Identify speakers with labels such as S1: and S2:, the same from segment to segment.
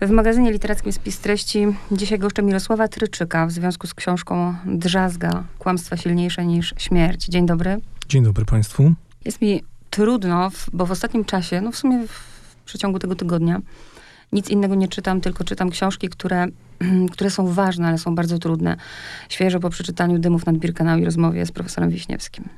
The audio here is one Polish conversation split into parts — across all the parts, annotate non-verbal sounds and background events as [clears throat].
S1: W magazynie literackim Spis Treści dzisiaj goszczę Mirosława Tryczyka w związku z książką Drzazga. Kłamstwa silniejsze niż śmierć. Dzień dobry.
S2: Dzień dobry Państwu.
S1: Jest mi trudno, bo w ostatnim czasie, no w sumie w przeciągu tego tygodnia, nic innego nie czytam, tylko czytam książki, które, [clears throat] które są ważne, ale są bardzo trudne. Świeżo po przeczytaniu Dymów nad Birkenau i rozmowie z profesorem Wiśniewskim.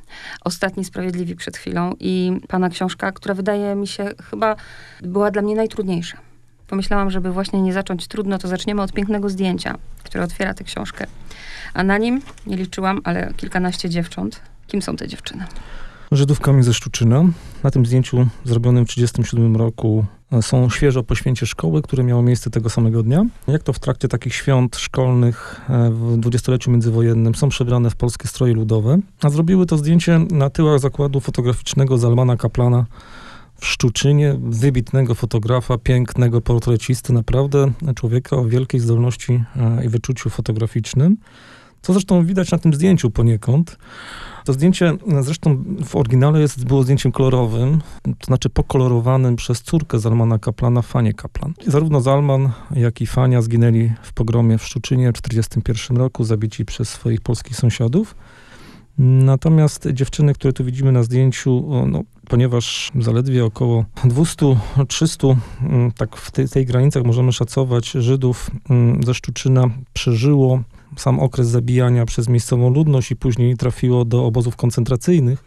S1: Ostatni Sprawiedliwi przed chwilą i pana książka, która wydaje mi się chyba była dla mnie najtrudniejsza. Pomyślałam, żeby właśnie nie zacząć trudno, to zaczniemy od pięknego zdjęcia, które otwiera tę książkę. A na nim, nie liczyłam, ale kilkanaście dziewcząt. Kim są te dziewczyny?
S2: Żydówkami ze Szczuczyna. Na tym zdjęciu zrobionym w 1937 roku e, są świeżo po święcie szkoły, które miało miejsce tego samego dnia. Jak to w trakcie takich świąt szkolnych e, w dwudziestoleciu międzywojennym są przebrane w polskie stroje ludowe, a zrobiły to zdjęcie na tyłach zakładu fotograficznego Zalmana Kaplana w Szczuczynie, wybitnego fotografa, pięknego portrecisty, naprawdę człowieka o wielkiej zdolności e, i wyczuciu fotograficznym. Co zresztą widać na tym zdjęciu poniekąd. To zdjęcie zresztą w oryginale jest, było zdjęciem kolorowym, to znaczy pokolorowanym przez córkę Zalmana Kaplana, Fanię Kaplan. Zarówno Zalman, jak i Fania zginęli w pogromie w Szczuczynie w 1941 roku, zabici przez swoich polskich sąsiadów. Natomiast dziewczyny, które tu widzimy na zdjęciu, no, ponieważ zaledwie około 200-300, mm, tak w tej, tej granicach możemy szacować, Żydów mm, ze Szczuczyna przeżyło sam okres zabijania przez miejscową ludność i później trafiło do obozów koncentracyjnych.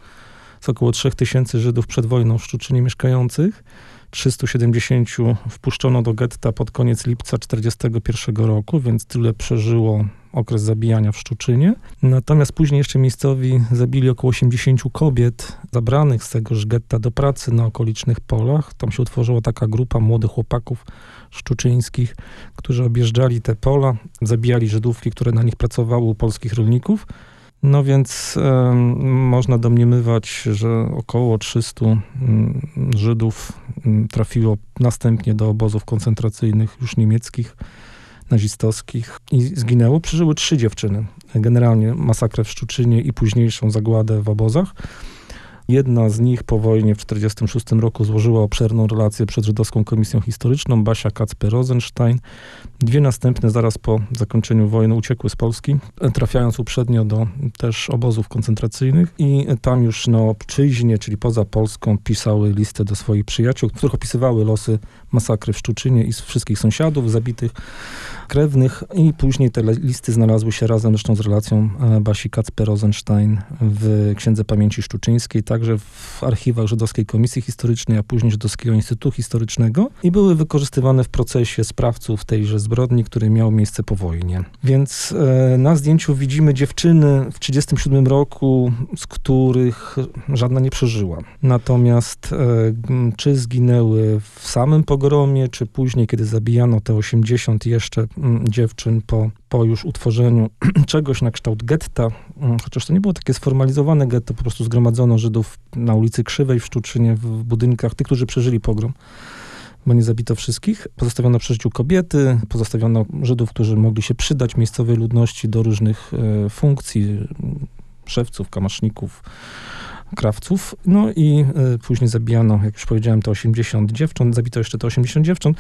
S2: z około 3000 Żydów przed wojną w Szczuczynie mieszkających. 370 wpuszczono do getta pod koniec lipca 1941 roku, więc tyle przeżyło okres zabijania w Szczuczynie. Natomiast później jeszcze miejscowi zabili około 80 kobiet zabranych z tegoż getta do pracy na okolicznych polach. Tam się utworzyła taka grupa młodych chłopaków szczuczyńskich, którzy objeżdżali te pola, zabijali Żydówki, które na nich pracowały u polskich rolników. No więc można domniemywać, że około 300 mm, Żydów trafiło następnie do obozów koncentracyjnych już niemieckich, nazistowskich i zginęło. Przeżyły trzy dziewczyny. Generalnie masakrę w Szczuczynie i późniejszą zagładę w obozach. Jedna z nich po wojnie w 1946 roku złożyła obszerną relację przed Żydowską Komisją Historyczną, Basia Kacper-Rosenstein. Dwie następne zaraz po zakończeniu wojny uciekły z Polski, trafiając uprzednio do też obozów koncentracyjnych i tam już na obczyźnie, czyli poza Polską, pisały listy do swoich przyjaciół, w których opisywały losy masakry w Szczuczynie i wszystkich sąsiadów zabitych, krewnych i później te listy znalazły się razem zresztą z relacją e, Basi Kacper-Rosenstein w Księdze Pamięci Szczuczyńskiej, także w archiwach Żydowskiej Komisji Historycznej, a później Żydowskiego Instytutu Historycznego i były wykorzystywane w procesie sprawców tejże zbrodni, który miał miejsce po wojnie. Więc e, na zdjęciu widzimy dziewczyny w 1937 roku, z których żadna nie przeżyła. Natomiast e, czy zginęły w samym pogromie, czy później, kiedy zabijano te 80 jeszcze dziewczyn po, po już utworzeniu [clears throat] czegoś na kształt getta, chociaż to nie było takie sformalizowane getto, po prostu zgromadzono Żydów na ulicy Krzywej w Szczuczynie, w budynkach, tych, którzy przeżyli pogrom bo nie zabito wszystkich. Pozostawiono przy życiu kobiety, pozostawiono Żydów, którzy mogli się przydać miejscowej ludności do różnych e, funkcji, szewców, kamaszników, krawców. No i e, później zabijano, jak już powiedziałem, te 80 dziewcząt, zabito jeszcze te 80 dziewcząt.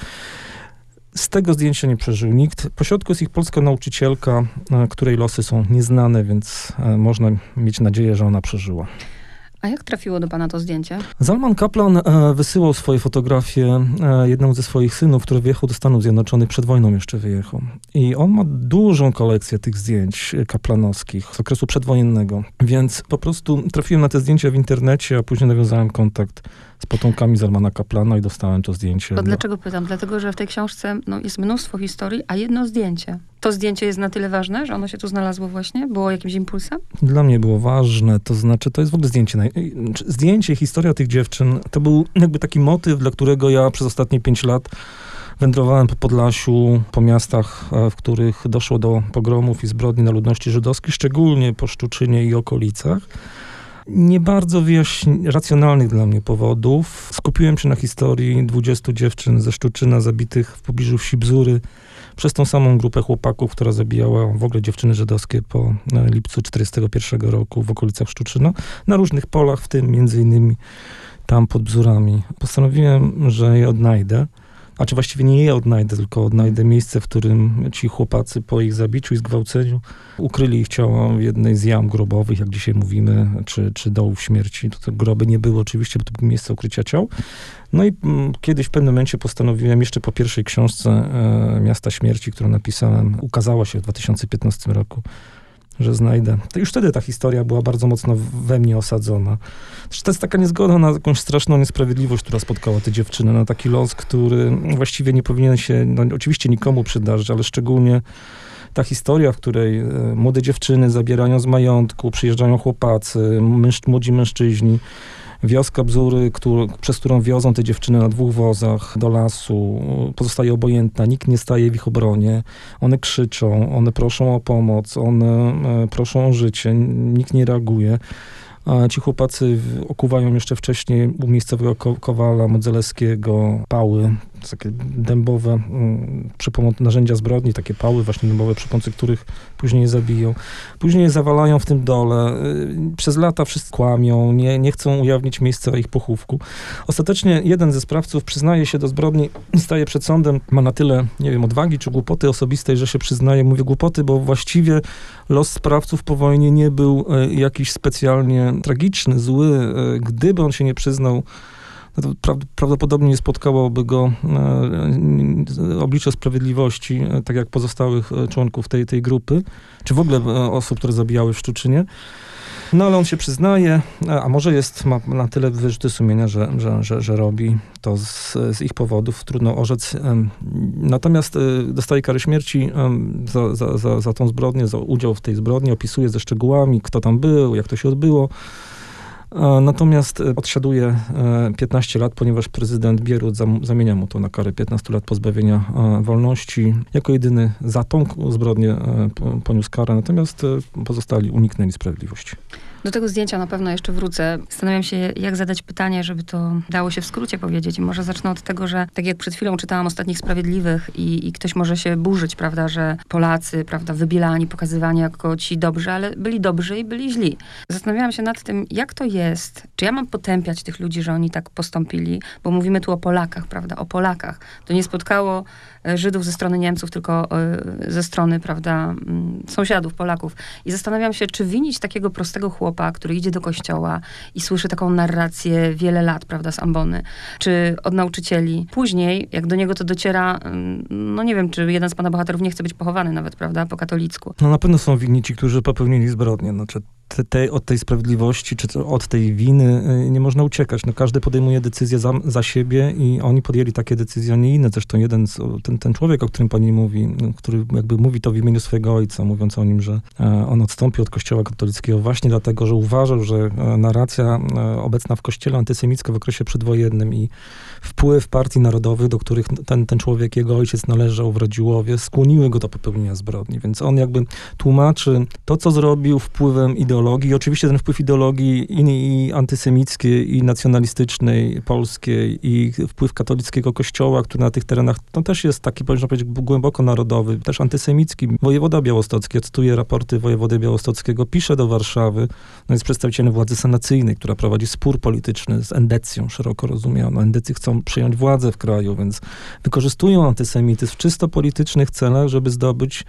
S2: Z tego zdjęcia nie przeżył nikt. Po środku jest ich polska nauczycielka, e, której losy są nieznane, więc e, można mieć nadzieję, że ona przeżyła.
S1: A jak trafiło do pana to zdjęcie?
S2: Zalman Kaplan e, wysyłał swoje fotografie jednemu ze swoich synów, który wyjechał do Stanów Zjednoczonych, przed wojną jeszcze wyjechał. I on ma dużą kolekcję tych zdjęć kaplanowskich z okresu przedwojennego. Więc po prostu trafiłem na te zdjęcia w internecie, a później nawiązałem kontakt z potomkami Zalmana Kaplana i dostałem to zdjęcie.
S1: To dlaczego pytam? Dlatego, że w tej książce no, jest mnóstwo historii, a jedno zdjęcie. To zdjęcie jest na tyle ważne, że ono się tu znalazło właśnie? Było jakimś impulsem?
S2: Dla mnie było ważne, to znaczy to jest w ogóle zdjęcie. Zdjęcie, historia tych dziewczyn, to był jakby taki motyw, dla którego ja przez ostatnie pięć lat wędrowałem po Podlasiu, po miastach, e, w których doszło do pogromów i zbrodni na ludności żydowskiej, szczególnie po Szczuczynie i okolicach nie bardzo wyjaśni- racjonalnych dla mnie powodów. Skupiłem się na historii 20 dziewczyn ze Szczuczyna zabitych w pobliżu wsi Bzury przez tą samą grupę chłopaków, która zabijała w ogóle dziewczyny żydowskie po e, lipcu 1941 roku w okolicach Szczuczyna, na różnych polach, w tym między innymi tam pod Bzurami. Postanowiłem, że je odnajdę. A czy właściwie nie je odnajdę, tylko odnajdę miejsce, w którym ci chłopacy po ich zabiciu i zgwałceniu ukryli ich ciała w jednej z jam grobowych, jak dzisiaj mówimy, czy, czy dołów śmierci. To, to groby nie były oczywiście, bo to było miejsce ukrycia ciał. No i mm, kiedyś w pewnym momencie postanowiłem, jeszcze po pierwszej książce e, Miasta Śmierci, którą napisałem, ukazała się w 2015 roku, że znajdę. To już wtedy ta historia była bardzo mocno we mnie osadzona. Zresztą to jest taka niezgoda na jakąś straszną niesprawiedliwość, która spotkała tę dziewczynę, na taki los, który właściwie nie powinien się, no oczywiście nikomu przydarzyć, ale szczególnie ta historia, w której e, młode dziewczyny zabierają z majątku, przyjeżdżają chłopacy, męż, młodzi mężczyźni, Wioska Bzury, który, przez którą wiozą te dziewczyny na dwóch wozach do lasu, pozostaje obojętna, nikt nie staje w ich obronie. One krzyczą, one proszą o pomoc, one e, proszą o życie, nikt nie reaguje. A ci chłopacy okuwają jeszcze wcześniej u miejscowego kowala Modzelewskiego pały takie dębowe mm, przy pomocy narzędzia zbrodni, takie pały właśnie dębowe, przy pomocy których później zabiją. Później zawalają w tym dole. Y, przez lata wszyscy kłamią, nie, nie chcą ujawnić miejsca ich pochówku. Ostatecznie jeden ze sprawców przyznaje się do zbrodni staje przed sądem. Ma na tyle, nie wiem, odwagi czy głupoty osobistej, że się przyznaje. Mówię głupoty, bo właściwie los sprawców po wojnie nie był y, jakiś specjalnie tragiczny, zły. Y, gdyby on się nie przyznał prawdopodobnie nie spotkałoby go e, oblicze sprawiedliwości, e, tak jak pozostałych e, członków tej, tej grupy, czy w ogóle osób, które zabijały w Szczuczynie. No ale on się przyznaje, a może jest, ma na tyle wyrzuty sumienia, że, że, że, że robi to z, z, ich powodów, trudno orzec. Natomiast dostaje karę śmierci za, za, za, za tą zbrodnię, za udział w tej zbrodni, opisuje ze szczegółami, kto tam był, jak to się odbyło. Natomiast e, odsiaduje 15 e, lat, ponieważ prezydent Bierut zamienia mu to na karę 15 lat pozbawienia e, wolności. Jako jedyny za tą zbrodnię poniósł karę, natomiast pozostali uniknęli sprawiedliwości.
S1: Do tego zdjęcia na pewno jeszcze wrócę. Zastanawiam się, jak zadać pytanie, żeby to dało się w skrócie powiedzieć. może zacznę od tego, że tak jak przed chwilą czytałam Ostatnich Sprawiedliwych i, i ktoś może się burzyć, prawda, że Polacy, prawda, wybielani, pokazywani jako ci dobrzy, ale byli dobrzy i byli źli. Zastanawiałam się nad tym, jak to jest. Czy ja mam potępiać tych ludzi, że oni tak postąpili? Bo mówimy tu o Polakach, prawda, o Polakach. To nie spotkało e, Żydów ze strony Niemców, tylko e, ze strony, prawda, mm, sąsiadów, Polaków. I zastanawiam się, czy winić takiego prostego chłopa, chłopa, który idzie do kościoła i słyszy taką narrację wiele lat, prawda, z ambony, czy od nauczycieli. Później, jak do niego to dociera, mm, no nie wiem, czy jeden z pana bohaterów nie chce być pochowany nawet, prawda, po katolicku.
S2: No na pewno są winni ci, którzy popełnili zbrodnie. Znaczy, te, te, od tej sprawiedliwości, czy od tej winy y, nie można uciekać. No, każdy podejmuje decyzję za, za siebie i oni podjęli takie decyzje, a nie inne. Zresztą jeden, z, ten, ten człowiek, o którym pani mówi, no, który jakby mówi to w imieniu swojego ojca, mówiąc o nim, że e, on odstąpił od kościoła katolickiego właśnie dlatego, że uważał, że e, narracja e, obecna w kościele antysemicka w okresie przedwojennym i wpływ partii narodowych, do których ten, ten człowiek, jego ojciec należał w Radziłowie, skłoniły go do popełnienia zbrodni. Więc on jakby tłumaczy to, co zrobił wpływem ideologii. Oczywiście ten wpływ ideologii i, i antysemickiej, i nacjonalistycznej, polskiej, i wpływ katolickiego kościoła, który na tych terenach, to też jest taki, można powiedzieć, głęboko narodowy, też antysemicki. Wojewoda białostocki, cytuję raporty wojewody białostockiego, pisze do Warszawy, no jest przedstawicielem władzy sanacyjnej, która prowadzi spór polityczny z endecją, szeroko rozumianą. Endecy chcą przyjąć władzę w kraju, więc wykorzystują antysemityzm w czysto politycznych celach, żeby zdobyć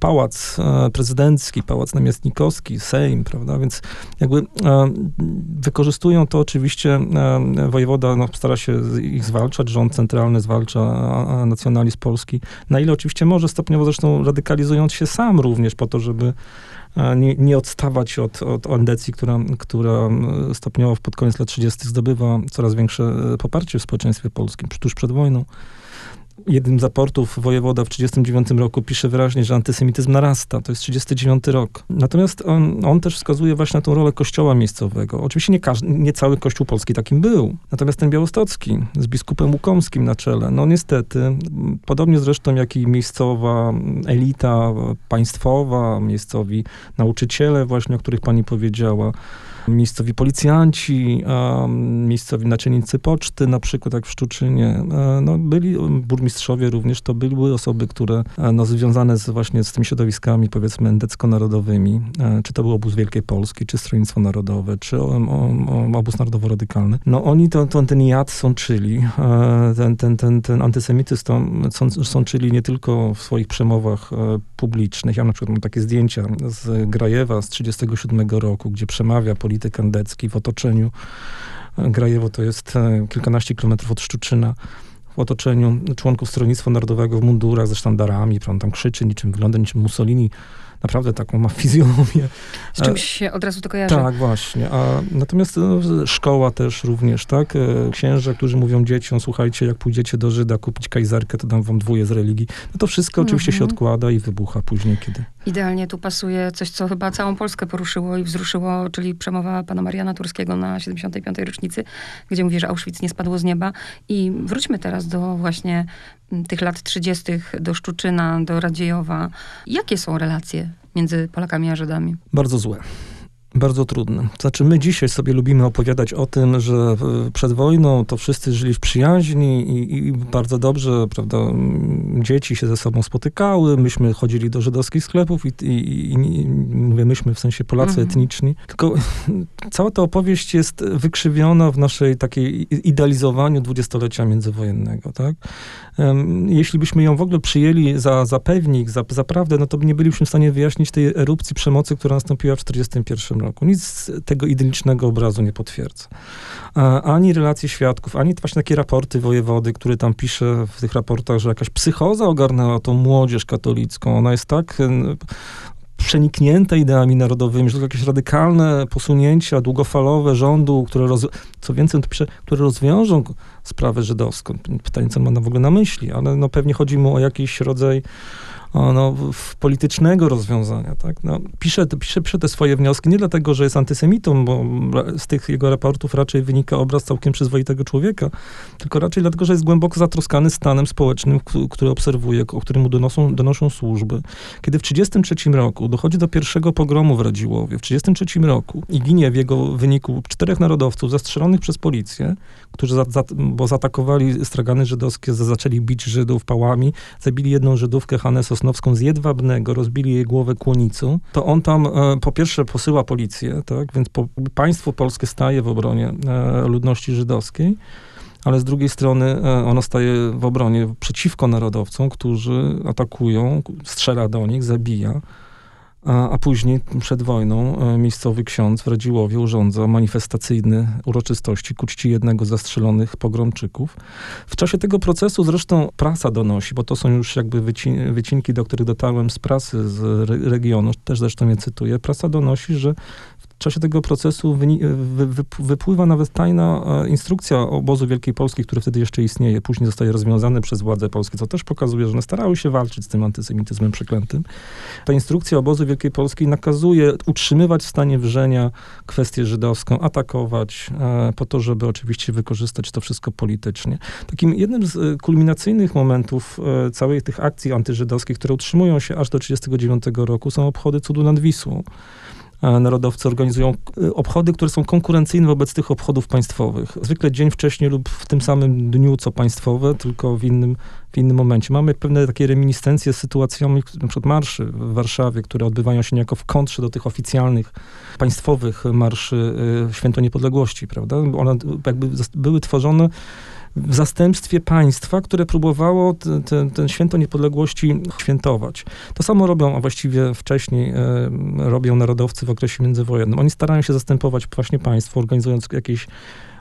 S2: pałac e, prezydencki, pałac namiestnikowski, Sejm, prawda? Więc jakby e, wykorzystują to oczywiście, e, wojewoda no, stara się ich zwalczać, rząd centralny zwalcza nacjonalizm polski, na ile oczywiście może, stopniowo zresztą radykalizując się sam również po to, żeby nie, nie odstawać od, od Endecji, która, która stopniowo pod koniec lat 30. zdobywa coraz większe e, poparcie w społeczeństwie polskim, tuż przed wojną jednym z raportów wojewoda w 1939 roku pisze wyraźnie, że antysemityzm narasta. To jest 1939 rok. Natomiast on, on, też wskazuje właśnie na tą rolę kościoła miejscowego. Oczywiście nie, każdy, nie cały kościół polski takim był. Natomiast ten białostocki z biskupem Łukomskim na czele, no niestety, podobnie zresztą jak i miejscowa elita państwowa, miejscowi nauczyciele właśnie, o których pani powiedziała, miejscowi policjanci, miejscowi naczelnicy poczty, na przykład jak w Szczuczynie. E, no, byli burmistrzowie również, to były osoby, które e, no, związane z, właśnie z tymi środowiskami, powiedzmy, endecko-narodowymi, e, czy to był obóz Wielkiej Polski, czy Stronnictwo Narodowe, czy o, o, obóz narodowo-radykalny. No oni to, to, ten jad sączyli, ten, ten, ten, ten antysemityzm sączyli nie tylko w swoich przemowach publicznych. Ja na przykład mam takie zdjęcia z Grajewa z 1937 roku, gdzie przemawia polityk andecki w otoczeniu. Grajewo to jest e, kilkanaście kilometrów od Szczuczyna w otoczeniu członków Stronnictwa Narodowego w mundurach ze sztandarami, tam krzyczy niczym, wygląda niczym Mussolini, naprawdę taką ma [laughs] fizjonomię.
S1: Z czymś się od razu to kojarzy.
S2: Tak, właśnie. A, natomiast no, szkoła też również, tak? E, księża, którzy mówią dzieciom, słuchajcie, jak pójdziecie do Żyda kupić kajzerkę, to dam wam dwóje z religii. No to wszystko -hmm. oczywiście się mhm. odkłada i wybucha później, kiedy...
S1: Idealnie tu pasuje coś, co chyba całą Polskę poruszyło i wzruszyło, czyli przemowa pana Mariana Turskiego na 75. rocznicy, gdzie mówi, że Auschwitz nie spadło z nieba. I wróćmy teraz do właśnie tych lat 30. do Szczuczyna, do Radziejowa. Jakie są relacje między Polakami a Żydami?
S2: Bardzo złe. Bardzo trudne. Znaczy, my dzisiaj sobie lubimy opowiadać o tym, że przed wojną to wszyscy żyli w przyjaźni i, i, bardzo dobrze, prawda, dzieci się ze sobą spotykały, myśmy chodzili do żydowskich sklepów i, i, i mówię myśmy w sensie Polacy mhm. etniczni. Tylko [laughs] cała ta opowieść jest wykrzywiona w naszej takiej idealizowaniu dwudziestolecia międzywojennego, tak? Jeśli byśmy ją w ogóle przyjęli za, za pewnik, za, za prawdę, no to nie bylibyśmy w stanie wyjaśnić tej erupcji przemocy, która nastąpiła w 1941 roku. Nic tego idylicznego obrazu nie potwierdza. Ani relacje świadków, ani właśnie takie raporty wojewody, który tam pisze w tych raportach, że jakaś psychoza ogarnęła tą młodzież katolicką. Ona jest tak przeniknięte ideami narodowymi, że to jakieś radykalne posunięcia długofalowe rządu, które, roz, co więcej, pisze, które rozwiążą sprawę żydowską. Pytanie, co ma w ogóle na myśli, ale no pewnie chodzi mu o jakiś rodzaj no, politycznego rozwiązania. Tak? No, pisze, pisze, pisze te swoje wnioski nie dlatego, że jest antysemitą, bo z tych jego raportów raczej wynika obraz całkiem przyzwoitego człowieka, tylko raczej dlatego, że jest głęboko zatroskany stanem społecznym, który obserwuje, o którym mu donoszą, donoszą służby. Kiedy w 1933 roku dochodzi do pierwszego pogromu w Radziłowie, w 1933 roku i ginie w jego wyniku czterech narodowców zastrzelonych przez policję, którzy za, za, bo zaatakowali stragany żydowskie, zaczęli bić Żydów pałami, zabili jedną Żydówkę, Hanę z Jedwabnego, rozbili jej głowę kłonicą, to on tam e, po pierwsze posyła policję, tak, więc po, państwo polskie staje w obronie e, ludności żydowskiej, ale z drugiej strony e, ono staje w obronie przeciwko narodowcom, którzy atakują, strzela do nich, zabija. A, a później, przed wojną, e, miejscowy ksiądz w Radziłowie urządza manifestacyjne uroczystości ku czci jednego z zastrzelonych pogromczyków. W czasie tego procesu zresztą prasa donosi, bo to są już jakby wycin wycinki, do których dotarłem z prasy z re regionu, też zresztą je cytuję. Prasa donosi, że w czasie tego procesu wypływa nawet tajna e, instrukcja obozu Wielkiej Polski, który wtedy jeszcze istnieje, później zostaje rozwiązany przez władze polskie, co też pokazuje, że one starały się walczyć z tym antysemityzmem przeklętym. Ta instrukcja obozu Wielkiej Polskiej nakazuje utrzymywać w stanie wrzenia kwestię żydowską, atakować e, po to, żeby oczywiście wykorzystać to wszystko politycznie. Takim jednym z e, kulminacyjnych momentów całej tych akcji antyżydowskich, które utrzymują się aż do 1939 roku, są obchody cudu nad Wisłą narodowcy organizują y, obchody, które są konkurencyjne wobec tych obchodów państwowych. Zwykle dzień wcześniej lub w tym samym dniu, co państwowe, tylko w innym, w innym momencie. Mamy pewne takie reminiscencje z sytuacjami, przykład marszy w Warszawie, które odbywają się niejako w kontrze do tych oficjalnych, państwowych marszy y, Święto Niepodległości, prawda? One jakby były tworzone w zastępstwie państwa, które próbowało ten święto niepodległości świętować. To samo robią, a właściwie wcześniej e, robią narodowcy w okresie międzywojennym. Oni starają się zastępować właśnie państwo, organizując jakieś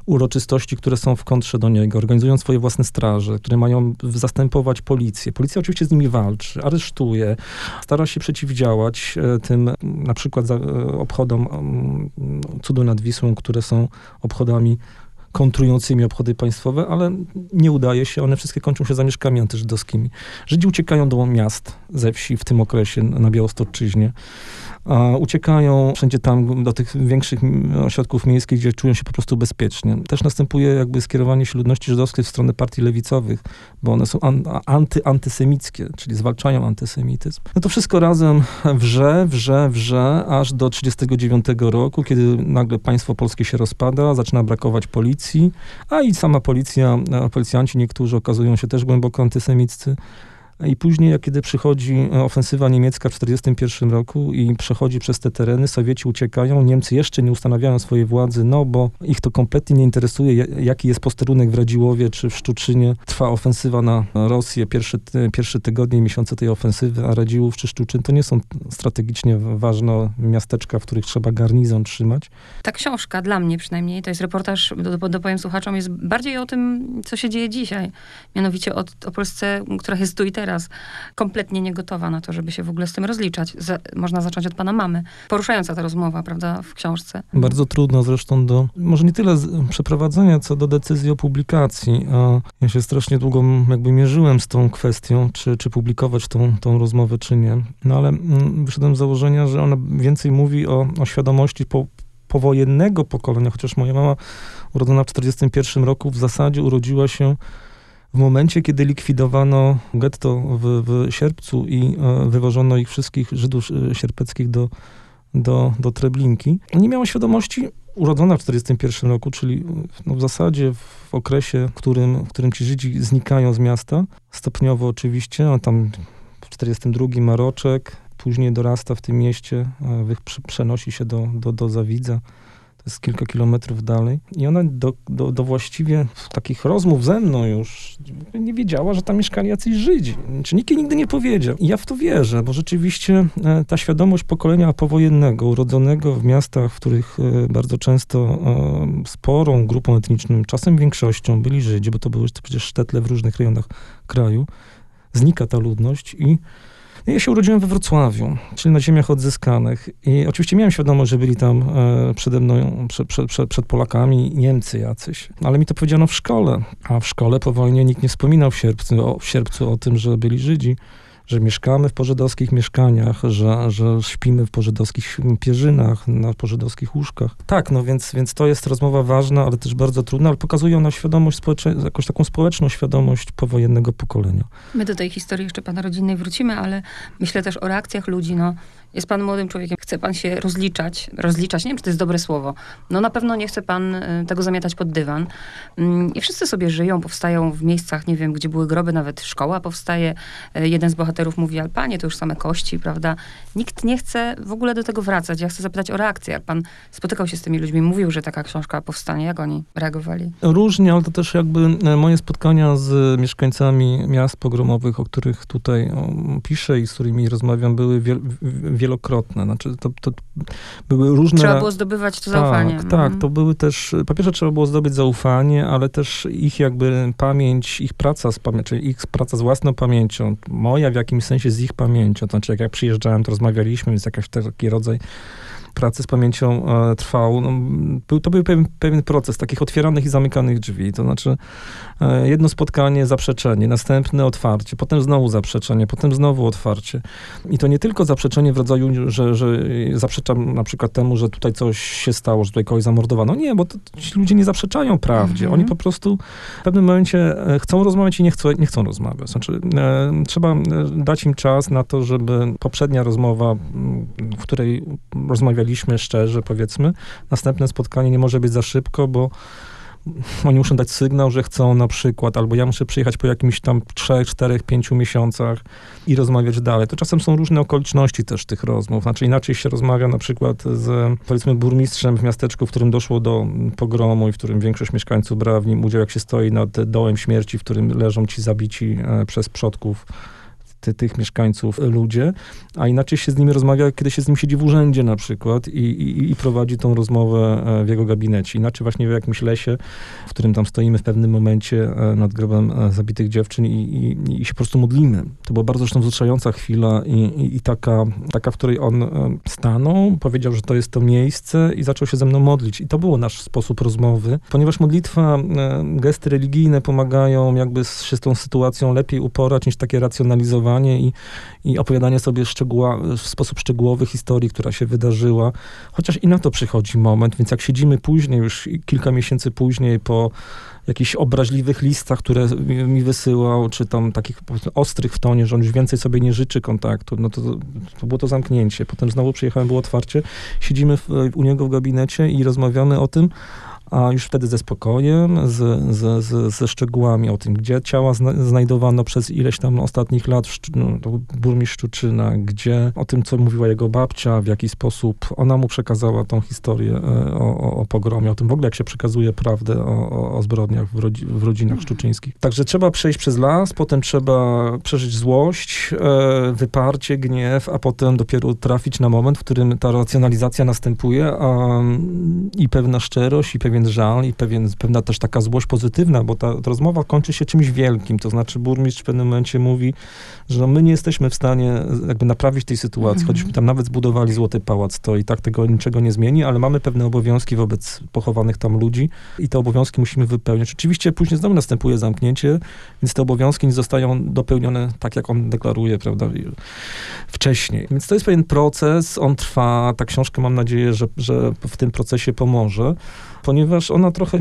S2: uroczystości, które są w kontrze do niego, organizują swoje własne straże, które mają zastępować policję. Policja oczywiście z nimi walczy, aresztuje, stara się przeciwdziałać e, tym na przykład e, obchodom cudu nad Wisłą, które są obchodami kontrującymi obchody państwowe, ale nie udaje się. One wszystkie kończą się zamieszkami antyżydowskimi. Żydzi uciekają do miast ze wsi w tym okresie na Białostoczyźnie uciekają wszędzie tam do tych większych ośrodków miejskich, gdzie czują się po prostu bezpiecznie. Też następuje jakby skierowanie się ludności żydowskiej w stronę partii lewicowych, bo one są an, anty, antysemickie, czyli zwalczają antysemityzm. No to wszystko razem wrze, wrze, wrze, aż do 1939 roku, kiedy nagle państwo polskie się rozpada, zaczyna brakować policji, a i sama policja, policjanci niektórzy okazują się też głęboko antysemiccy. I później, kiedy przychodzi e, ofensywa niemiecka w 1941 roku i przechodzi przez te tereny, Sowieci uciekają, Niemcy jeszcze nie ustanawiają swojej władzy, no bo ich to kompletnie nie interesuje, jaki jest posterunek w Radziłowie czy w Szczuczynie. Trwa ofensywa na Rosję, pierwsze, pierwsze tygodnie i miesiące tej ofensywy, a Radziłów czy Szczuczyn to nie są strategicznie ważne miasteczka, w których trzeba garnizon trzymać.
S1: Ta książka, dla mnie przynajmniej, to jest reportaż, dopowiem słuchaczom, jest bardziej o tym, co się dzieje dzisiaj. Mianowicie o, o Polsce, która jest tu i teraz teraz kompletnie nie gotowa na to, żeby się w ogóle z tym rozliczać. można zacząć od pana mamy. Poruszająca ta rozmowa, prawda, w książce.
S2: Bardzo trudno zresztą do, może nie tyle przeprowadzenia, co do decyzji o publikacji. A ja się strasznie długo jakby mierzyłem z tą kwestią, czy, czy publikować tą, tą rozmowę, czy nie. No ale mm, wyszedłem z założenia, że ona więcej mówi o, o świadomości po, powojennego pokolenia, chociaż moja mama urodzona w 1941 roku w zasadzie urodziła się w momencie, kiedy likwidowano getto w, w Sierpcu i e, wywożono ich wszystkich Żydów e, sierpeckich do, do, do Treblinki, nie miała świadomości, urodzona w 1941 roku, czyli no w zasadzie w okresie, w którym, w którym ci Żydzi znikają z miasta, stopniowo oczywiście, a tam w 1942 Maroczek, później dorasta w tym mieście, przenosi się do, do, do Zawidza to jest kilka kilometrów dalej. I ona do, do, do właściwie takich rozmów ze mną już nie wiedziała, że tam mieszkali jacyś Żydzi. Czy nikt jej nigdy nie powiedział. I ja w to wierzę, bo rzeczywiście e, ta świadomość pokolenia powojennego, urodzonego w miastach, w których e, bardzo często e, sporą grupą etniczną, czasem większością byli Żydzi, bo to były przecież sztetle w różnych rejonach kraju, znika ta ludność i ja się urodziłem we Wrocławiu, czyli na ziemiach odzyskanych. I oczywiście miałem świadomość, że byli tam e, przede mną, prze, prze, prze, przed Polakami Niemcy jacyś. Ale mi to powiedziano w szkole. A w szkole po wojnie nikt nie wspominał w sierpcu o, w sierpcu o tym, że byli Żydzi że mieszkamy w pożydowskich mieszkaniach, że, że śpimy w pożydowskich pierzynach, na pożydowskich łóżkach. Tak, no więc, więc to jest rozmowa ważna, ale też bardzo trudna, ale pokazuje ona świadomość, jakąś taką społeczną świadomość powojennego pokolenia.
S1: My do tej historii jeszcze pana rodzinnej wrócimy, ale myślę też o reakcjach ludzi, no jest pan młodym człowiekiem, chce pan się rozliczać, rozliczać, nie wiem, czy to jest dobre słowo. No na pewno nie chce pan y, tego zamiatać pod dywan. Mm, I wszyscy sobie żyją, powstają w miejscach, nie wiem, gdzie były groby, nawet szkoła powstaje. Y, jeden z bohaterów mówi, ale panie, to już same kości, prawda? Nikt nie chce w ogóle do tego wracać. Ja chcę zapytać o reakcję. Jak pan spotykał się z tymi ludźmi, mówił, że taka książka powstanie, jak oni reagowali?
S2: Różnie, ale to też jakby e, moje spotkania z mieszkańcami miast pogromowych, o których tutaj piszę i z którymi rozmawiam, były wiel wielokrotne. Znaczy, to, to były różne...
S1: Trzeba było zdobywać to zaufanie.
S2: Tak, tak. To były też... Po pierwsze trzeba było zdobyć zaufanie, ale też ich jakby pamięć, ich praca z pamięcią, czyli ich praca z własną pamięcią, moja w jakimś sensie z ich pamięcią. To znaczy, jak ja przyjeżdżałem, to rozmawialiśmy, więc jakiś taki rodzaj pracy z pamięcią e, trwał. No, był, to był pewien, pewien proces takich otwieranych i zamykanych drzwi. To znaczy e, jedno spotkanie, zaprzeczenie, następne otwarcie, potem znowu zaprzeczenie, potem znowu otwarcie. I to nie tylko zaprzeczenie w rodzaju, że, że zaprzeczam na przykład temu, że tutaj coś się stało, że tutaj kogoś zamordowano. Nie, bo to, ci ludzie nie zaprzeczają prawdzie. Oni po prostu w pewnym momencie e, chcą rozmawiać i nie chcą, nie chcą rozmawiać. Znaczy, e, trzeba dać im czas na to, żeby poprzednia rozmowa, w której rozmawiali rozmawialiśmy szczerze, powiedzmy. Następne spotkanie nie może być za szybko, bo oni muszą dać sygnał, że chcą na przykład, albo ja muszę przyjechać po jakimś tam 3, 4, 5 miesiącach i rozmawiać dalej. To czasem są różne okoliczności też tych rozmów. Znaczy inaczej się rozmawia na przykład z, powiedzmy, burmistrzem w miasteczku, w którym doszło do pogromu i w którym większość mieszkańców brała w nim udział, jak się stoi nad dołem śmierci, w którym leżą ci zabici e, przez przodków ty, tych mieszkańców ludzie, a inaczej się z nimi rozmawia, kiedy się z nim siedzi w urzędzie na przykład i, i, i prowadzi tą rozmowę w jego gabinecie. Inaczej właśnie w jakimś lesie, w którym tam stoimy w pewnym momencie nad grobem zabitych dziewczyn i, i, się po prostu modlimy. To była bardzo zresztą wzruszająca chwila i, taka, taka, w której on stanął, powiedział, że to jest to miejsce i zaczął się ze mną modlić. I to było nasz sposób rozmowy, ponieważ modlitwa, gesty religijne pomagają jakby się z tą sytuacją lepiej uporać niż takie racjonalizowanie i, i opowiadanie sobie szczegóła, w sposób szczegółowy historii, która się wydarzyła. Chociaż i na to przychodzi moment, więc jak siedzimy później, już kilka miesięcy później po jakichś obraźliwych listach, które mi wysyłał, czy tam takich ostrych w tonie, że on już więcej sobie nie życzy kontaktu, no to, to było to zamknięcie. Potem znowu przyjechałem, było otwarcie. Siedzimy w, u niego w gabinecie i rozmawiamy o tym, a już wtedy ze spokojem, z, z, z, ze szczegółami o tym, gdzie ciała zna, znajdowano przez ileś tam ostatnich lat, no, burmistrz Szczuczyna, gdzie, o tym, co mówiła jego babcia, w jaki sposób ona mu przekazała tą historię e, o, o, o pogromie, o tym w ogóle, jak się przekazuje prawdę o, o zbrodniach w, rodzi, w rodzinach szczuczyńskich. Także trzeba przejść przez las, potem trzeba przeżyć złość, e, wyparcie, gniew, a potem dopiero trafić na moment, w którym ta racjonalizacja następuje a, i pewna szczerość, i pewien pewien żal i pewien, pewna też taka złość pozytywna, bo ta, ta rozmowa kończy się czymś wielkim. To znaczy burmistrz w pewnym momencie mówi, że no my nie jesteśmy w stanie jakby naprawić tej sytuacji, mm choćbyśmy tam nawet zbudowali Złoty Pałac, to i tak tego niczego nie zmieni, ale mamy pewne obowiązki wobec pochowanych tam ludzi i te obowiązki musimy wypełniać. Oczywiście później znowu następuje zamknięcie, więc te obowiązki nie zostają dopełnione tak, jak on deklaruje, prawda, wcześniej. Więc to jest pewien proces, on trwa, ta książka mam nadzieję, że, że w tym procesie pomoże ponieważ ona trochę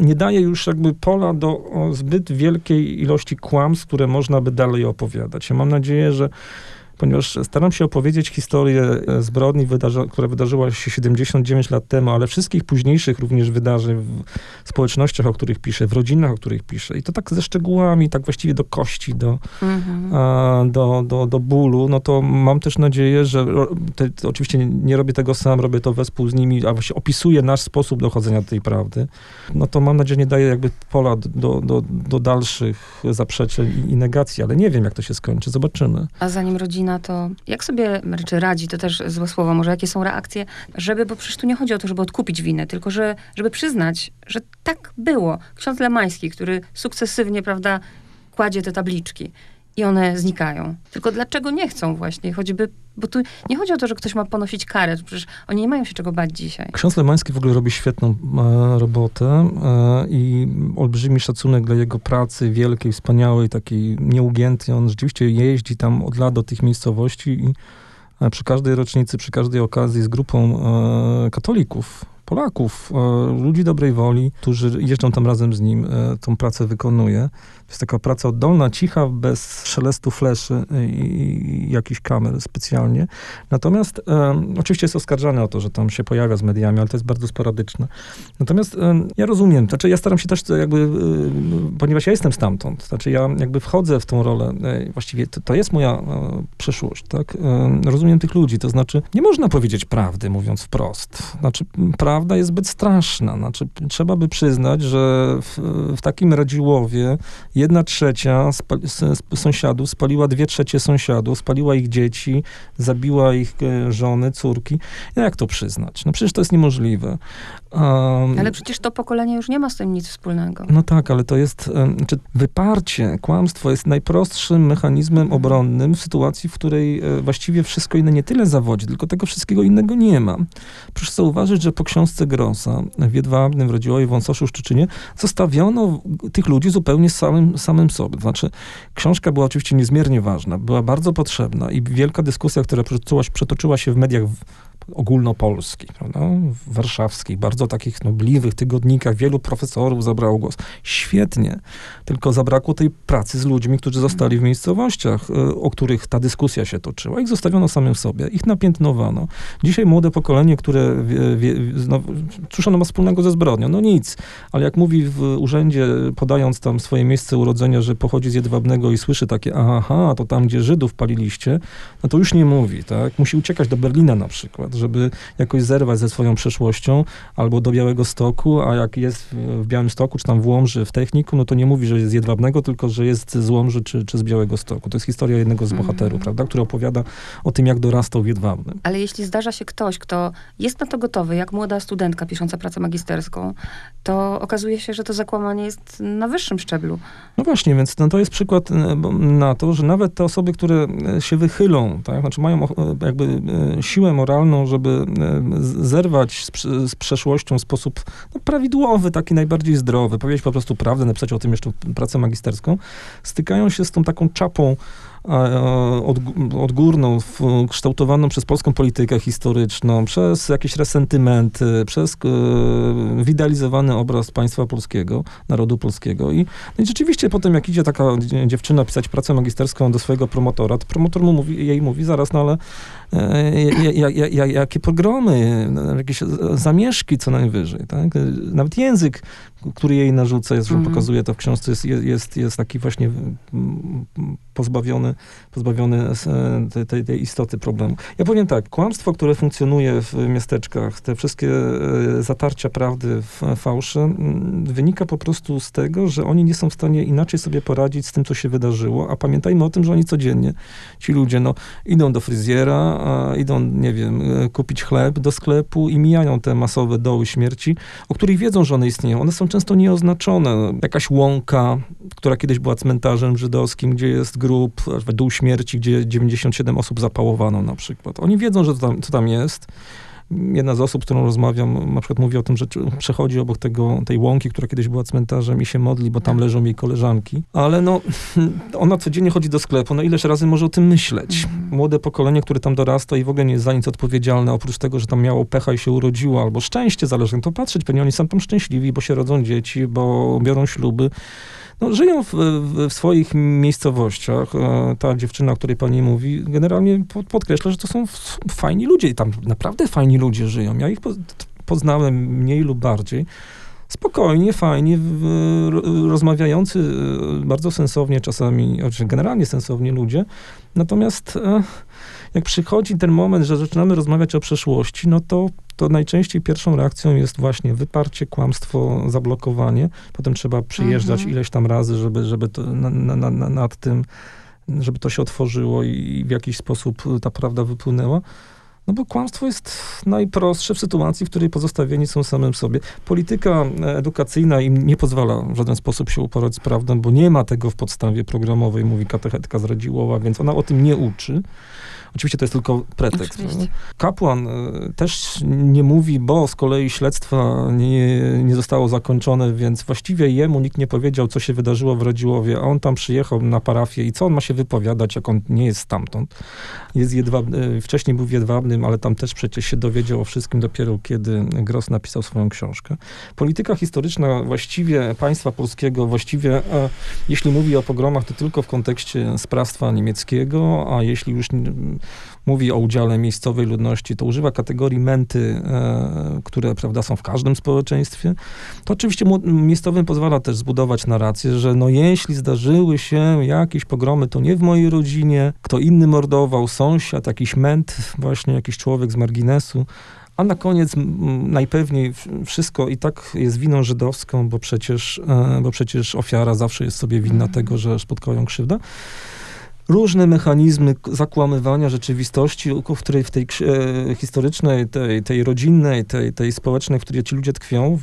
S2: nie daje już jakby pola do zbyt wielkiej ilości kłamstw, które można by dalej opowiadać. Ja mam nadzieję, że ponieważ staram się opowiedzieć historię e, zbrodni, która wydarzyła się 79 lat temu, ale wszystkich późniejszych również wydarzeń w społecznościach, o których piszę, w rodzinach, o których piszę. I to tak ze szczegółami, tak właściwie do kości, do, mhm. a, do, do, do bólu. No to mam też nadzieję, że te, oczywiście nie, robię tego sam, robię to wespół z nimi, a właśnie opisuję nasz sposób dochodzenia do tej prawdy. No to mam nadzieję, że nie daje jakby pola do, do, do dalszych zaprzeczeń i, i negacji, ale nie wiem, jak to się skończy. Zobaczymy.
S1: A zanim rodzina na to, jak sobie, czy radzi, to też złe słowo, może jakie są reakcje, żeby, bo przecież tu nie chodzi o to, żeby odkupić winę, tylko że, żeby przyznać, że tak było. Ksiądz Lemański, który sukcesywnie, prawda, kładzie te tabliczki i one znikają. Tylko dlaczego nie chcą właśnie? Choćby, bo tu nie chodzi o to, że ktoś ma ponosić karę, przecież oni nie mają się czego bać dzisiaj.
S2: Ksiądz Lemański w ogóle robi świetną e, robotę e, i olbrzymi szacunek dla jego pracy, wielkiej, wspaniałej, takiej nieugiętej. On rzeczywiście jeździ tam od lat do tych miejscowości i e, przy każdej rocznicy, przy każdej okazji z grupą e, katolików Polaków, e, ludzi dobrej woli, którzy jeżdżą tam razem z nim, e, tą pracę wykonuje. To jest taka praca oddolna, cicha, bez szelestu fleszy i jakichś kamer specjalnie. Natomiast e, oczywiście jest oskarżany o to, że tam się pojawia z mediami, ale to jest bardzo sporadyczne. Natomiast ja rozumiem, znaczy ja staram się też jakby, ponieważ ja jestem stamtąd, znaczy ja jakby wchodzę w tą rolę, właściwie to, to, jest moja przeszłość, tak? Rozumiem tych ludzi, to znaczy nie można powiedzieć prawdy, mówiąc wprost. Znaczy prawda jest zbyt straszna, znaczy trzeba by przyznać, że w, w takim Radziłowie jedna trzecia sąsiadów spaliła dwie trzecie sąsiadów, spaliła ich dzieci, zabiła ich e, żony, córki. Jak to przyznać? No przecież to jest niemożliwe.
S1: Um, ale przecież to pokolenie już nie ma z tym nic wspólnego.
S2: No tak, ale to jest, znaczy wyparcie, kłamstwo jest najprostszym mechanizmem mhm. obronnym w sytuacji, w której e, właściwie wszystko inne nie tyle zawodzi, tylko tego wszystkiego innego nie ma. Proszę zauważyć, że po książce Grossa w Jedwabnym, w Rodziołej, w Wąsoszu, Szczuczynie zostawiono tych ludzi zupełnie samym, samym sobie. Znaczy, książka była oczywiście niezmiernie ważna, była bardzo potrzebna i wielka dyskusja, która przetoczyła się w mediach ogólnopolskich, prawda? warszawskich, bardzo takich nobliwych tygodnikach, wielu profesorów zabrało głos. Świetnie, tylko zabrakło tej pracy z ludźmi, którzy zostali w miejscowościach, e, o których ta dyskusja się toczyła. Ich zostawiono samym sobie, ich napiętnowano. Dzisiaj młode pokolenie, które, wie, no, cóż ono ma wspólnego ze zbrodnią? No nic, ale jak mówi w urzędzie, podając tam swoje miejsce urodzenia, że pochodzi z Jedwabnego i słyszy takie, aha, to tam, gdzie Żydów paliliście, no to już nie mówi, tak? Musi uciekać do Berlina na przykład, żeby jakoś zerwać ze swoją przeszłością albo do Białego Stoku, a jak jest w, Białym Stoku, czy tam w Łomży, w Techniku, no to nie mówi, że jest z Jedwabnego, tylko że jest z Łomży, czy, czy z Białego Stoku. To jest historia jednego z bohaterów,
S1: Mhm.
S2: prawda, który opowiada o tym, jak dorastał w Jedwabnym.
S1: Ale jeśli zdarza się ktoś, kto jest na to gotowy, jak młoda studentka pisząca pracę magisterską, to okazuje się, że to zakłamanie jest na wyższym szczeblu.
S2: No właśnie, więc no to jest przykład e, na to, że nawet te osoby, które e, się wychylą, tak, znaczy mają e, jakby siłę moralną, żeby e, zerwać z, z przeszłością w sposób no, prawidłowy, taki najbardziej zdrowy, powiedzieć po prostu prawdę, napisać o tym jeszcze pracę magisterską, stykają się z tą taką czapą odgórną, kształtowaną przez polską politykę historyczną, przez jakieś resentymenty, przez e, widealizowany obraz państwa polskiego, narodu polskiego. I, no i rzeczywiście potem, jak idzie taka dzie- dziewczyna pisać pracę magisterską do swojego promotora, to promotor mu mówi, jej mówi zaraz, no ale e, ja, ja, ja, ja, jakie pogromy, no, jakieś zamieszki co najwyżej, tak? E, Nawet język, który jej narzuca, jest, że
S1: Mhm.
S2: pokazuje to w książce, jest, jest, jest taki właśnie mm, pozbawiony, pozbawiony z, e, tej, tej, tej istoty problemu. Ja powiem tak, kłamstwo, które funkcjonuje w miasteczkach, te wszystkie e, zatarcia prawdy, w fałsze, mm, wynika po prostu z tego, że oni nie są w stanie inaczej sobie poradzić z tym, co się wydarzyło, a pamiętajmy o tym, że oni codziennie, ci ludzie, no, idą do fryzjera, idą, nie wiem, e, kupić chleb do sklepu i mijają te masowe doły śmierci, o których wiedzą, że one istnieją. One są często nieoznaczone. Jakaś łąka, która kiedyś była cmentarzem żydowskim, gdzie jest grób, dół śmierci, gdzie 97 osób zapałowano na przykład. Oni wiedzą, że to tam, co tam jest. Jedna z osób, z którą rozmawiam, na przykład mówi o tym, że przechodzi obok tego, tej łąki, która kiedyś była cmentarzem i się modli, bo tam
S1: Tak.
S2: leżą jej koleżanki. Ale no, [laughs] ona codziennie chodzi do sklepu, no ileż razy może o tym myśleć?
S1: Mhm.
S2: Młode pokolenie, które tam dorasta i w ogóle nie jest za nic odpowiedzialne, oprócz tego, że tam miało pecha i się urodziło, albo szczęście, zależy jak to patrzeć. Pewnie oni są tam szczęśliwi, bo się rodzą dzieci, bo biorą śluby. No, żyją w, w, w swoich miejscowościach. E, Ta dziewczyna, o której pani mówi, generalnie po- podkreśla, że to są fajni ludzie i tam naprawdę fajni ludzie żyją. Ja ich po, poznałem mniej lub bardziej. Spokojnie, fajnie, rozmawiający e, bardzo sensownie czasami, znaczy generalnie sensownie ludzie. Natomiast e, jak przychodzi ten moment, że zaczynamy rozmawiać o przeszłości, no to, to najczęściej pierwszą reakcją jest właśnie wyparcie, kłamstwo, zablokowanie. Potem trzeba przyjeżdżać
S1: Mhm.
S2: ileś tam razy, żeby, żeby to na, na, na, nad tym, żeby to się otworzyło i w jakiś sposób ta prawda wypłynęła. No bo kłamstwo jest najprostsze w sytuacji, w której pozostawieni są samym sobie. Polityka e, edukacyjna im nie pozwala w żaden sposób się uporać z prawdą, bo nie ma tego w podstawie programowej, mówi katechetka z Radziłowa, więc ona o tym nie uczy. Oczywiście to jest tylko pretekst. Kapłan e, też nie mówi, bo z kolei śledztwa nie, nie zostało zakończone, więc właściwie jemu nikt nie powiedział, co się wydarzyło w Radziłowie, a on tam przyjechał na parafię i co on ma się wypowiadać, jak on nie jest stamtąd. Jest jedwabny, e, wcześniej był w Jedwabnym, ale tam też przecież się dowiedział o wszystkim dopiero, kiedy Gross napisał swoją książkę. Polityka historyczna właściwie państwa polskiego, właściwie e, jeśli mówi o pogromach, to tylko w kontekście sprawstwa niemieckiego, a jeśli już mówi o udziale miejscowej ludności, to używa kategorii menty, e, które prawda, są w każdym społeczeństwie. To oczywiście miejscowym pozwala też zbudować narrację, że no jeśli zdarzyły się jakieś pogromy, to nie w mojej rodzinie, kto inny mordował, sąsiad, jakiś ment, właśnie jakiś człowiek z marginesu. A na koniec najpewniej wszystko i tak jest winą żydowską, bo przecież, e, bo przecież ofiara zawsze jest sobie winna
S1: Mhm.
S2: tego, że spotkają ją krzywda. Różne mechanizmy zakłamywania rzeczywistości, w której w tej e, historycznej, tej, tej rodzinnej, tej, tej społecznej, w której ci ludzie tkwią,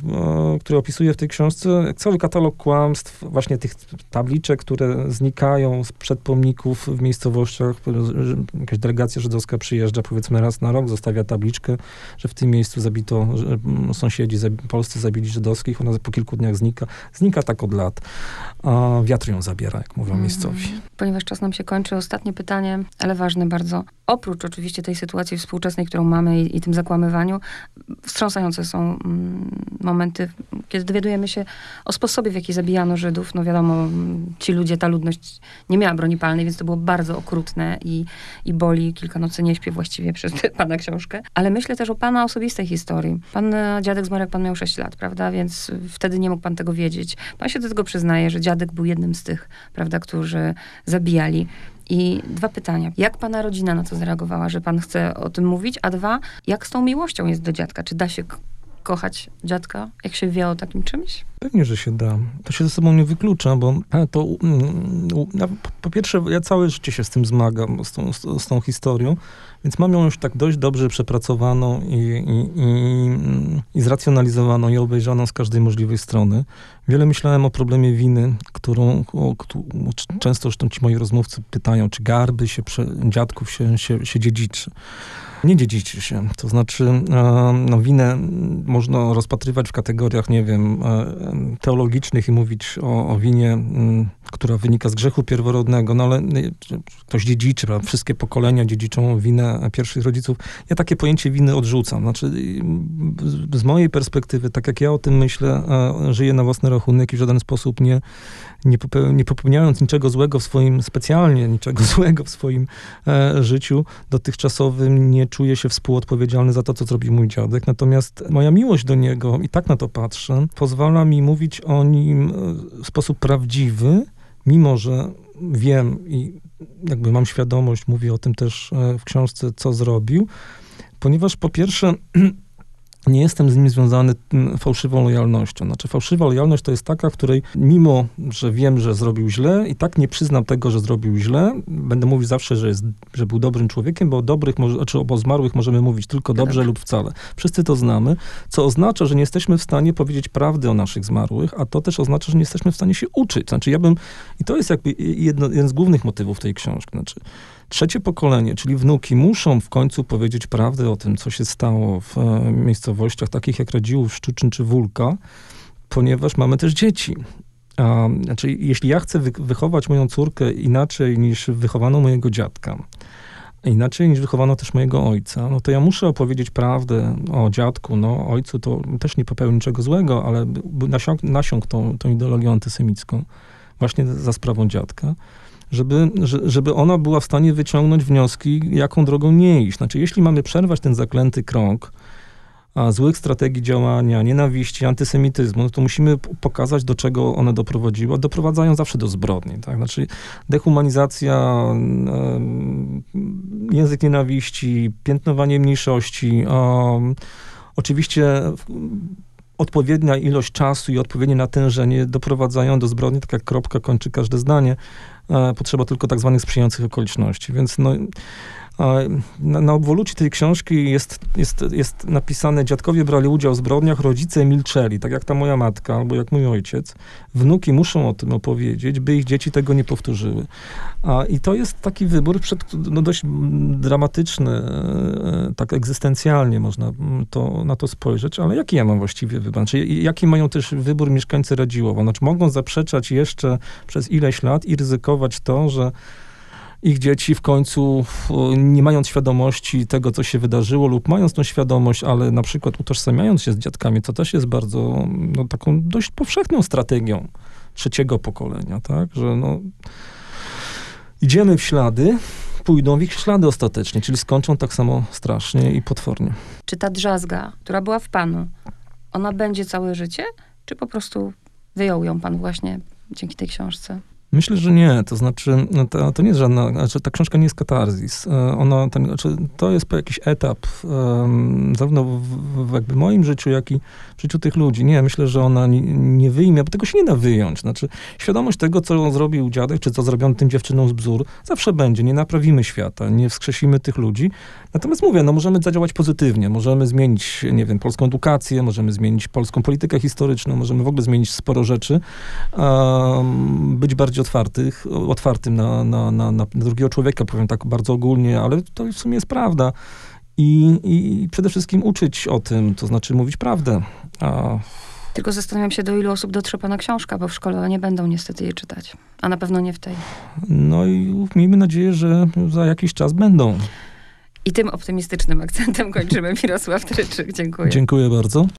S2: e, które opisuję w tej książce, cały katalog kłamstw, właśnie tych tabliczek, które znikają sprzed pomników w miejscowościach. Jakaś delegacja żydowska przyjeżdża powiedzmy raz na rok, zostawia tabliczkę, że w tym miejscu zabito, sąsiedzi polscy zabili żydowskich, ona po kilku dniach znika. Znika tak od lat, a wiatr ją zabiera, jak mówią
S1: Mhm.
S2: miejscowi.
S1: Ponieważ czas nam się kończy, ostatnie pytanie, ale ważne bardzo. Oprócz oczywiście tej sytuacji współczesnej, którą mamy i, i tym zakłamywaniu, wstrząsające są mm, momenty, kiedy dowiadujemy się o sposobie, w jaki zabijano Żydów. No wiadomo, mm, ci ludzie, ta ludność nie miała broni palnej, więc to było bardzo okrutne i, i boli. Kilka nocy nie śpię właściwie przez [laughs] pana książkę. Ale myślę też o pana osobistej historii. Pan e, dziadek zmarł, jak pan miał 6 lat, prawda? Więc wtedy nie mógł pan tego wiedzieć. Pan się do tego przyznaje, że dziadek był jednym z tych, prawda, którzy zabijali. I dwa pytania. Jak pana rodzina na to zareagowała, że pan chce o tym mówić? A dwa, jak z tą miłością jest do dziadka? Czy da się kochać dziadka, jak się wie o takim czymś?
S2: Pewnie, że się da. To się ze sobą nie wyklucza, bo e, to mm, po- pierwsze, ja całe życie się z tym zmagam, z tą, z tą historią, więc mam ją już tak dość dobrze przepracowaną i, i, i, i zracjonalizowaną i obejrzaną z każdej możliwej strony. Wiele myślałem o problemie winy, którą o, często zresztą ci moi rozmówcy pytają, czy garby się, prze, dziadków się, się, się dziedziczy. Nie dziedziczy się. To znaczy, e, no, winę można rozpatrywać w kategoriach, nie wiem, e, teologicznych i mówić o, o winie, która wynika z grzechu pierworodnego, no ale czy ktoś dziedziczy, prawda? wszystkie pokolenia dziedziczą winę pierwszych rodziców. Ja takie pojęcie winy odrzucam. Znaczy, z, z mojej perspektywy, tak jak ja o tym myślę, e, żyję na własny rachunek i w żaden sposób nie, nie, popeł, nie popełniając niczego złego w swoim, specjalnie niczego [laughs] złego w swoim e, życiu dotychczasowym, nie czuję się współodpowiedzialny za to, co zrobił mój dziadek. Natomiast moja miłość do niego, i tak na to patrzę, pozwala mi mówić o nim e, w sposób prawdziwy, mimo że wiem i jakby mam świadomość, mówię o tym też e, w książce, co zrobił, ponieważ po pierwsze [clears throat] nie jestem z nim związany mm, fałszywą lojalnością. Znaczy fałszywa lojalność to jest taka, w której mimo, że wiem, że zrobił źle i tak nie przyznam tego, że zrobił źle, będę mówił zawsze, że, jest, że był dobrym człowiekiem, bo o dobrych, czy o zmarłych możemy mówić tylko dobrze
S1: Dobrze.
S2: lub wcale. Wszyscy to znamy, co oznacza, że nie jesteśmy w stanie powiedzieć prawdy o naszych zmarłych, a to też oznacza, że nie jesteśmy w stanie się uczyć. Znaczy ja bym, i to jest jakby jedno, jeden z głównych motywów tej książki, znaczy trzecie pokolenie, czyli wnuki, muszą w końcu powiedzieć prawdę o tym, co się stało w e, miejscowościach takich jak Radziłów, Szczuczyn czy Wólka, ponieważ mamy też dzieci. A, znaczy, jeśli ja chcę wy, wychować moją córkę inaczej niż wychowano mojego dziadka, inaczej niż wychowano też mojego ojca, no to ja muszę opowiedzieć prawdę o dziadku, no ojcu to też nie popełnił niczego złego, ale by- by nasiąk, nasiąkł tą, tą ideologią antysemicką właśnie za sprawą dziadka żeby, że- żeby ona była w stanie wyciągnąć wnioski, jaką drogą nie iść. Znaczy, jeśli mamy przerwać ten zaklęty krąg złych strategii działania, nienawiści, antysemityzmu, no to musimy pokazać, do czego one doprowadziły. Doprowadzają zawsze do zbrodni. Tak? Znaczy, dehumanizacja, język nienawiści, piętnowanie mniejszości, oczywiście odpowiednia ilość czasu i odpowiednie natężenie doprowadzają do zbrodni, tak jak kropka kończy każde zdanie. E, Potrzeba tylko tak zwanych sprzyjających okoliczności. Więc no, na, na obwolucie tej książki jest, jest, jest napisane, dziadkowie brali udział w zbrodniach, rodzice milczeli, tak jak ta moja matka albo jak mój ojciec. Wnuki muszą o tym opowiedzieć, by ich dzieci tego nie powtórzyły. A, I to jest taki wybór przed, no, dość dramatyczny, e, tak egzystencjalnie można mm, to, na to spojrzeć, ale jaki ja mam właściwie wybór? Znaczy, jaki mają też wybór mieszkańcy Radziłowa? Znaczy, mogą zaprzeczać jeszcze przez ileś lat i ryzykować to, że ich dzieci w końcu, nie mając świadomości tego, co się wydarzyło, lub mając tą świadomość, ale na przykład utożsamiając się z dziadkami, to też jest bardzo, no, taką dość powszechną strategią trzeciego pokolenia, tak, że no, idziemy w ślady, pójdą w ich ślady ostatecznie, czyli skończą tak samo strasznie i potwornie.
S1: Czy ta drzazga, która była w panu, ona będzie całe życie? Czy po prostu wyjął ją pan właśnie dzięki tej książce?
S2: Myślę, że nie. To znaczy, no to, to nie jest żadna, znaczy ta książka nie jest katarzis. E, Ona, ten, znaczy, to jest jakiś etap, um, zarówno w, w jakby moim życiu, jak i w życiu tych ludzi. Nie, myślę, że ona nie, nie wyjmie, bo tego się nie da wyjąć. Znaczy, świadomość tego, co zrobił dziadek, czy co zrobiono tym dziewczynom z bzdur, zawsze będzie. Nie naprawimy świata, nie wskrzesimy tych ludzi. Natomiast mówię, no możemy zadziałać pozytywnie. Możemy zmienić, nie wiem, polską edukację, możemy zmienić polską politykę historyczną, możemy w ogóle zmienić sporo rzeczy. Um, być bardziej otwartych, otwartym na, na, na, na drugiego człowieka, powiem tak bardzo ogólnie, ale to w sumie jest prawda. I, I przede wszystkim uczyć o tym, to znaczy mówić prawdę. A
S1: Tylko zastanawiam się, do ilu osób dotrze pana książka, bo w szkole nie będą niestety jej czytać. A na pewno nie w tej.
S2: no i miejmy nadzieję, że za jakiś czas będą.
S1: I tym optymistycznym akcentem kończymy. Mirosław Tryczyk, dziękuję.
S2: Dziękuję bardzo.